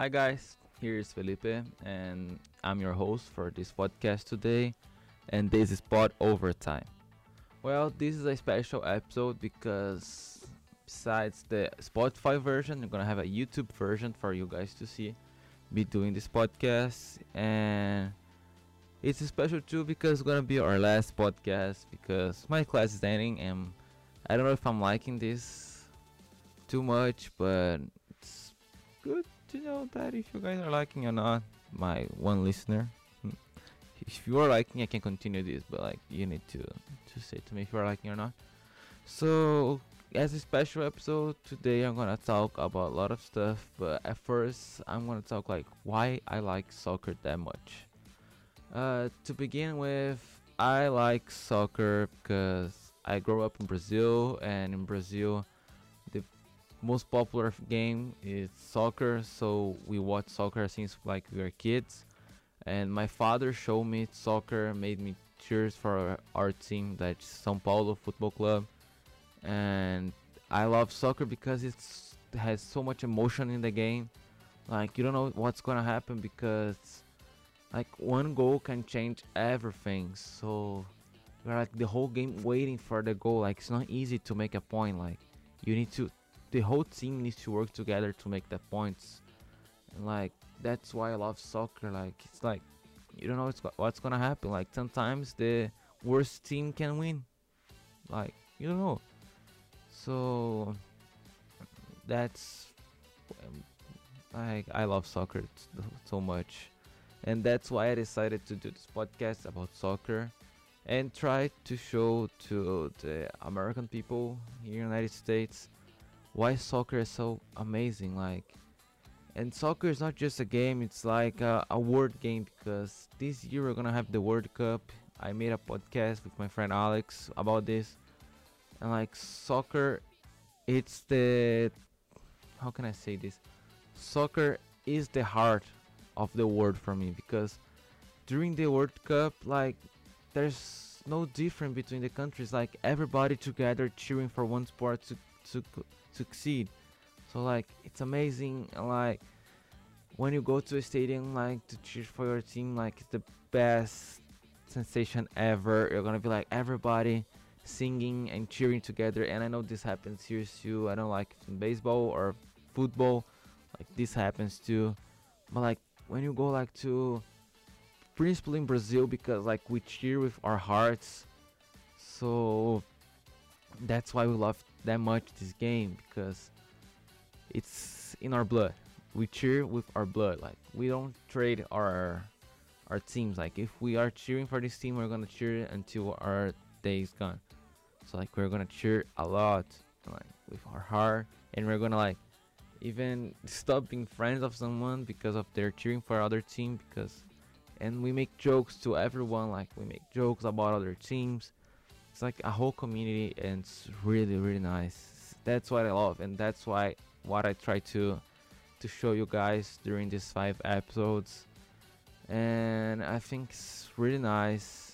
Hi guys, here's Felipe, and I'm your host for this podcast today. And this is Pod Overtime. Well, this is a special episode because besides the Spotify version, I'm gonna have a YouTube version for you guys to see me doing this podcast. And it's special too because it's gonna be our last podcast because my class is ending, and I don't know if I'm liking this too much, but it's good to know that if you guys are liking or not, my one listener. If you are liking, I can continue this, but like you need to to say to me if you are liking or not. So as a special episode today, I'm gonna talk about a lot of stuff. But at first, I'm gonna talk like why I like soccer that much. Uh, to begin with, I like soccer because I grew up in Brazil, and in Brazil, the most popular game is soccer. So we watch soccer since like we were kids, and my father showed me soccer, made me cheers for our team, that's São Paulo Football Club, and I love soccer because it's has so much emotion in the game. Like you don't know what's gonna happen because like one goal can change everything. So you're like the whole game waiting for the goal. Like it's not easy to make a point. Like you need to, the whole team needs to work together to make the points. And like that's why I love soccer. Like it's like you don't know what's what's gonna happen. Like sometimes the worst team can win. Like you don't know. So that's like I love soccer so much. And that's why I decided to do this podcast about soccer and try to show to the American people here in the United States why soccer is so amazing like and soccer is not just a game it's like a, a word game because this year we're gonna have the World Cup. I made a podcast with my friend Alex about this and like soccer it's the how can I say this soccer is the heart of the world for me because during the World Cup, like there's no difference between the countries. Like everybody together cheering for one sport to to succeed. So like it's amazing. Like when you go to a stadium, like to cheer for your team, like it's the best sensation ever. You're gonna be like everybody singing and cheering together. And I know this happens here too. I don't like in baseball or football. Like this happens too. But like when you go like to principally in Brazil because like we cheer with our hearts. So that's why we love that much this game because it's in our blood. We cheer with our blood. Like we don't trade our our teams. Like if we are cheering for this team, we're gonna cheer until our day is gone. So like we're gonna cheer a lot, like with our heart, and we're gonna like even stop being friends of someone because of their cheering for other team because and we make jokes to everyone like we make jokes about other teams. It's like a whole community and it's really really nice. That's what i love and that's why what i try to to show you guys during these five episodes. And i think it's really nice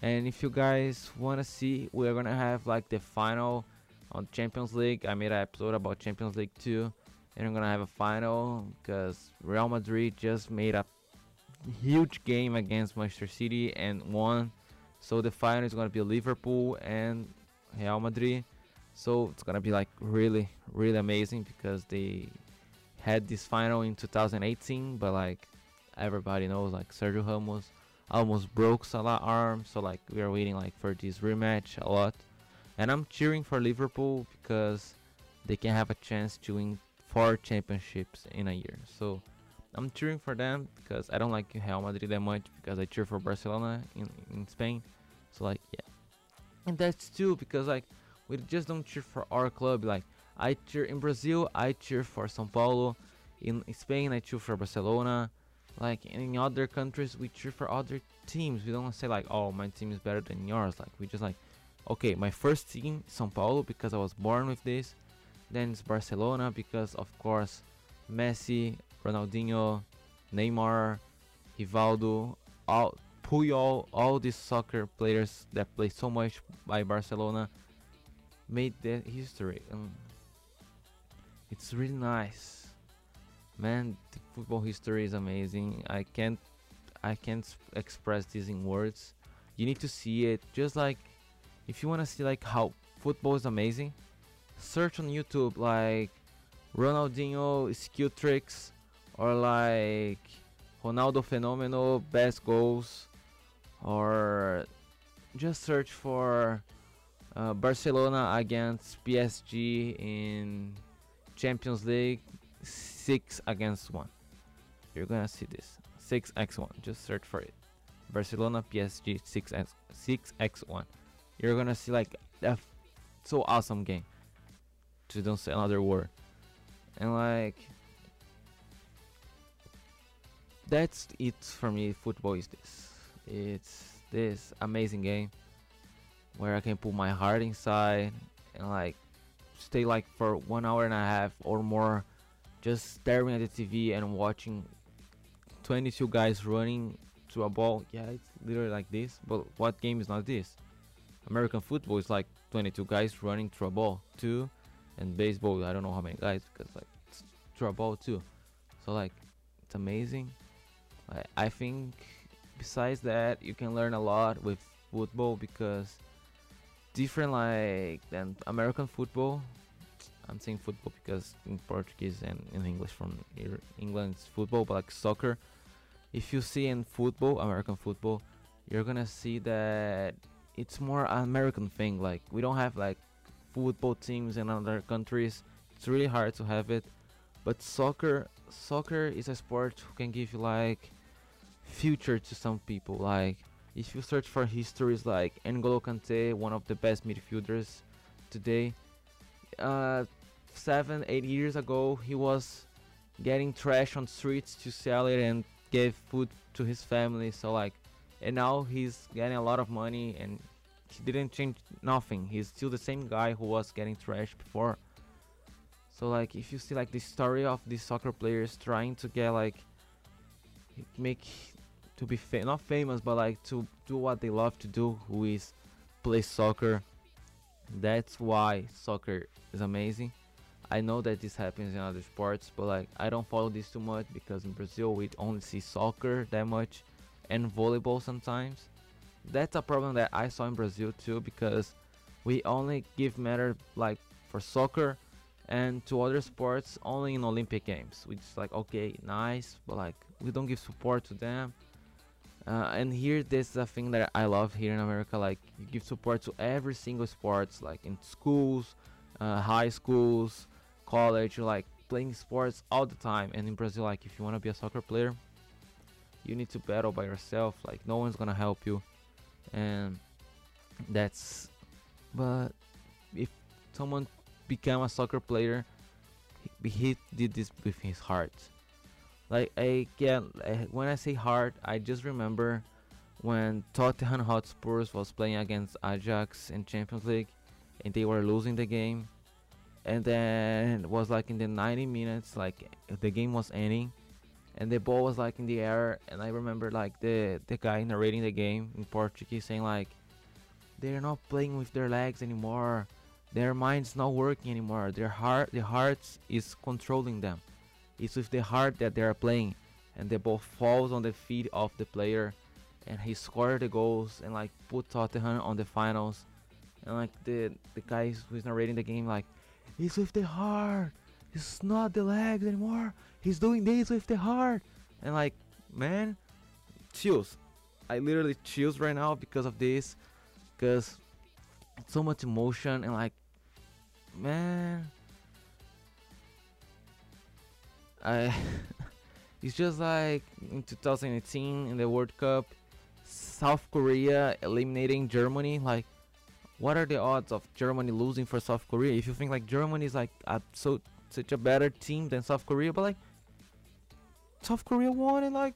and if you guys want to see we're gonna have like the final on champions league i made an episode about champions league too and I'm gonna have a final because Real Madrid just made a huge game against Manchester City and won. So the final is gonna be Liverpool and Real Madrid. So it's gonna be like really, really amazing because they had this final in 2018, but like everybody knows, like Sergio Ramos almost broke Salah arm. So like we are waiting like for this rematch a lot, and I'm cheering for Liverpool because they can have a chance to win four championships in a year. So I'm cheering for them because I don't like Real Madrid that much because I cheer for Barcelona in, in Spain. So like yeah. And that's too because like we just don't cheer for our club. Like I cheer in Brazil, I cheer for São Paulo. In Spain, I cheer for Barcelona. Like in other countries, we cheer for other teams. We don't say like, oh, my team is better than yours. Like we just like okay, my first team São Paulo because I was born with this. Then it's Barcelona because of course Messi, Ronaldinho, Neymar, Rivaldo, all Puyol, all these soccer players that play so much by Barcelona made that history. and it's really nice, man. Football history is amazing. I can't, I can't express this in words. You need to see it. Just like, if you wanna see like how football is amazing, search on YouTube like Ronaldinho skill tricks or like Ronaldo Fenomeno best goals or just search for uh, Barcelona against PSG in Champions League 6 against 1. You're gonna see this 6x1. Just search for it. Barcelona PSG 6x 6x1. You're gonna see like a so awesome game. To don't say another word. And like that's it for me. Football is this. It's this amazing game where I can put my heart inside and like stay like for one hour and a half or more just staring at the TV and watching 22 guys running to a ball. Yeah, it's literally like this. But what game is not this? American football is like 22 guys running through a ball too, and baseball I don't know how many guys because like through a ball too. So like it's amazing. I, I think besides that you can learn a lot with football because different like than American football. I'm saying football because in Portuguese and in English from England it's football, but like soccer. If you see in football, American football, you're gonna see that it's more American thing. Like we don't have like football teams in other countries. It's really hard to have it. But soccer, soccer is a sport who can give you like future to some people. Like if you search for histories like N'Golo Kante, one of the best midfielders today, uh, seven, eight years ago, he was getting trash on streets to sell it and give food to his family. So like, and now he's getting a lot of money and he didn't change nothing. He's still the same guy who was getting trash before. So like, if you see like the story of these soccer players trying to get like make to be fa- not famous but like to do what they love to do who is play soccer that's why soccer is amazing. I know that this happens in other sports but like i don't follow this too much because in brazil we only see soccer that much and volleyball sometimes. That's a problem that i saw in brazil too because we only give matter like for soccer and to other sports only in olympic games. Which is like okay nice but like we don't give support to them uh, and here this is a thing that I love here in America like you give support to every single sports like in schools uh, high schools college like playing sports all the time. And in Brazil like if you want to be a soccer player you need to battle by yourself. Like no one's gonna help you. And that's but if someone become a soccer player he, he did this with his heart like I get eh, when I say hard, I just remember when Tottenham Hotspurs was playing against Ajax in Champions League, and they were losing the game, and then it was like in the 90 minutes, like the game was ending, and the ball was like in the air, and I remember like the the guy narrating the game in Portuguese saying like, they're not playing with their legs anymore, their mind's not working anymore, their heart, the hearts is controlling them it's with the heart that they are playing, and the ball falls on the feet of the player, and he scored the goals and like put Tottenham on the finals, and like the the guy who's narrating the game like, it's with the heart. It's not the legs anymore. He's doing this with the heart, and like man, chills. I literally chills right now because of this, because so much emotion and like, man I it's just like in 2018 in the World Cup, South Korea eliminating Germany. Like, what are the odds of Germany losing for South Korea? If you think like Germany is like a, so such a better team than South Korea, but like South Korea won and like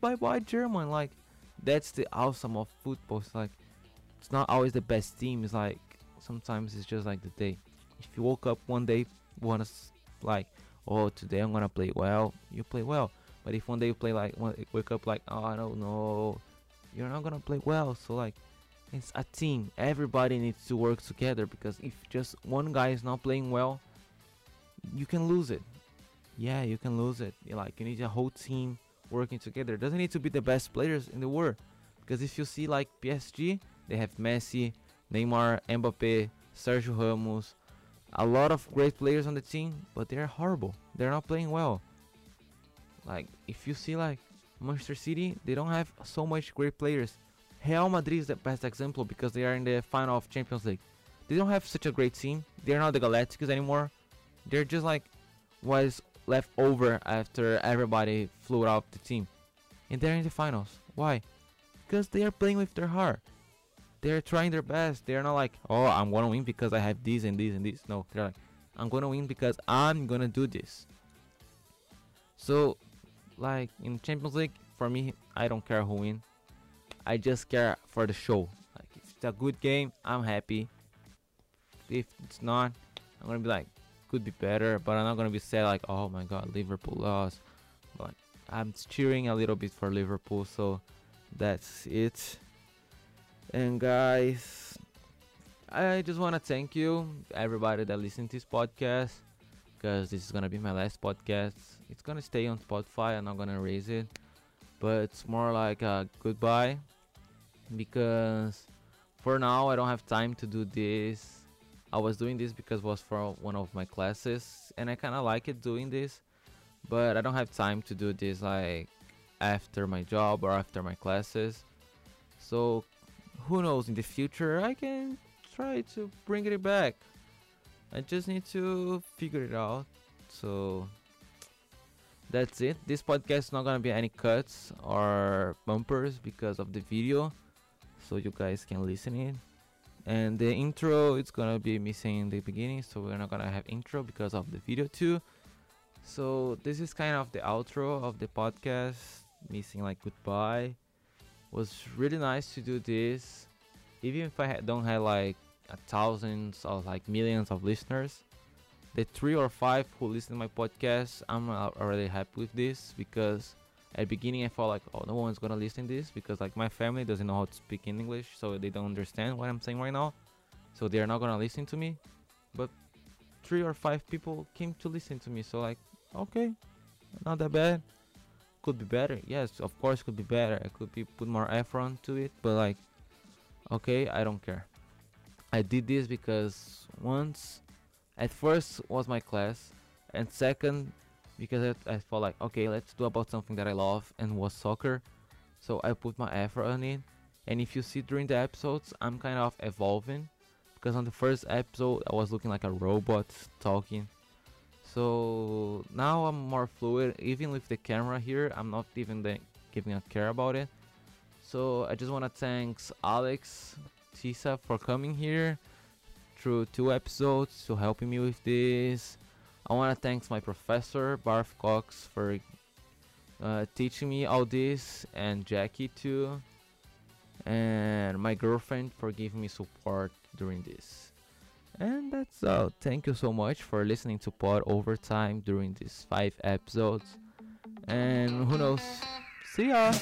bye bye German. Like that's the awesome of football. It's like it's not always the best team. It's like sometimes it's just like the day. If you woke up one day wanna like, oh today I'm gonna play well, you play well. But if one day you play like wake up like oh I don't know, you're not gonna play well. So like it's a team. Everybody needs to work together because if just one guy is not playing well, you can lose it. Yeah, you can lose it. Like you need a whole team working together. It doesn't need to be the best players in the world. Because if you see like PSG, they have Messi, Neymar, Mbappe, Sergio Ramos, a lot of great players on the team, but they're horrible. They're not playing well. Like if you see like Manchester City, they don't have so much great players. Real Madrid is the best example because they are in the final of Champions League. They don't have such a great team. They're not the Galacticos anymore. They're just like was left over after everybody flew out the team. And they're in the finals. Why? Because they are playing with their heart. They're trying their best. They're not like, oh, I'm gonna win because I have this and this and this. No, they're like, I'm gonna win because I'm gonna do this. So, like in Champions League, for me, I don't care who win. I just care for the show. Like if it's a good game, I'm happy. If it's not, I'm gonna be like, could be better, but I'm not gonna be sad like, oh my god, Liverpool lost. But I'm cheering a little bit for Liverpool, so that's it. And guys, I just wanna thank you, everybody that listened to this podcast, because this is gonna be my last podcast. It's gonna stay on Spotify. I'm not gonna raise it, but it's more like a goodbye, because for now I don't have time to do this I was doing this because it was for one of my classes and I kind of like it doing this but I don't have time to do this like after my job or after my classes so who knows in the future I can try to bring it back. I just need to figure it out. So that's it. This podcast is not gonna be any cuts or bumpers because of the video so you guys can listen it and the intro it's gonna be missing in the beginning so we're not gonna have intro because of the video too. So this is kind of the outro of the podcast missing like goodbye was really nice to do this. Even if i don't have like thousands or like millions of listeners the three or five who listen to my podcast i'm already happy with this because at beginning I felt like oh no one's gonna listen to this because like my family doesn't know how to speak in English so they don't understand what I'm saying right now. So they're not gonna listen to me. But three or five people came to listen to me so like okay not that bad could be better. Yes of course could be better. I could be put more effort into it but like okay I don't care. I did this because once at first was my class and second because I, I felt like okay let's do about something that I love and was soccer. So I put my effort on it. And if you see during the episodes I'm kind of evolving because on the first episode I was looking like a robot talking so now I'm more fluid. Even with the camera here I'm not even giving a care about it. So I just want to thank Alex Tisa for coming here through two episodes to helping me with this. I want to thank my professor, Barth Cox, for uh, teaching me all this, and Jackie too, and my girlfriend for giving me support during this. And that's all. Thank you so much for listening to Pod Overtime during these five episodes. And who knows? See ya!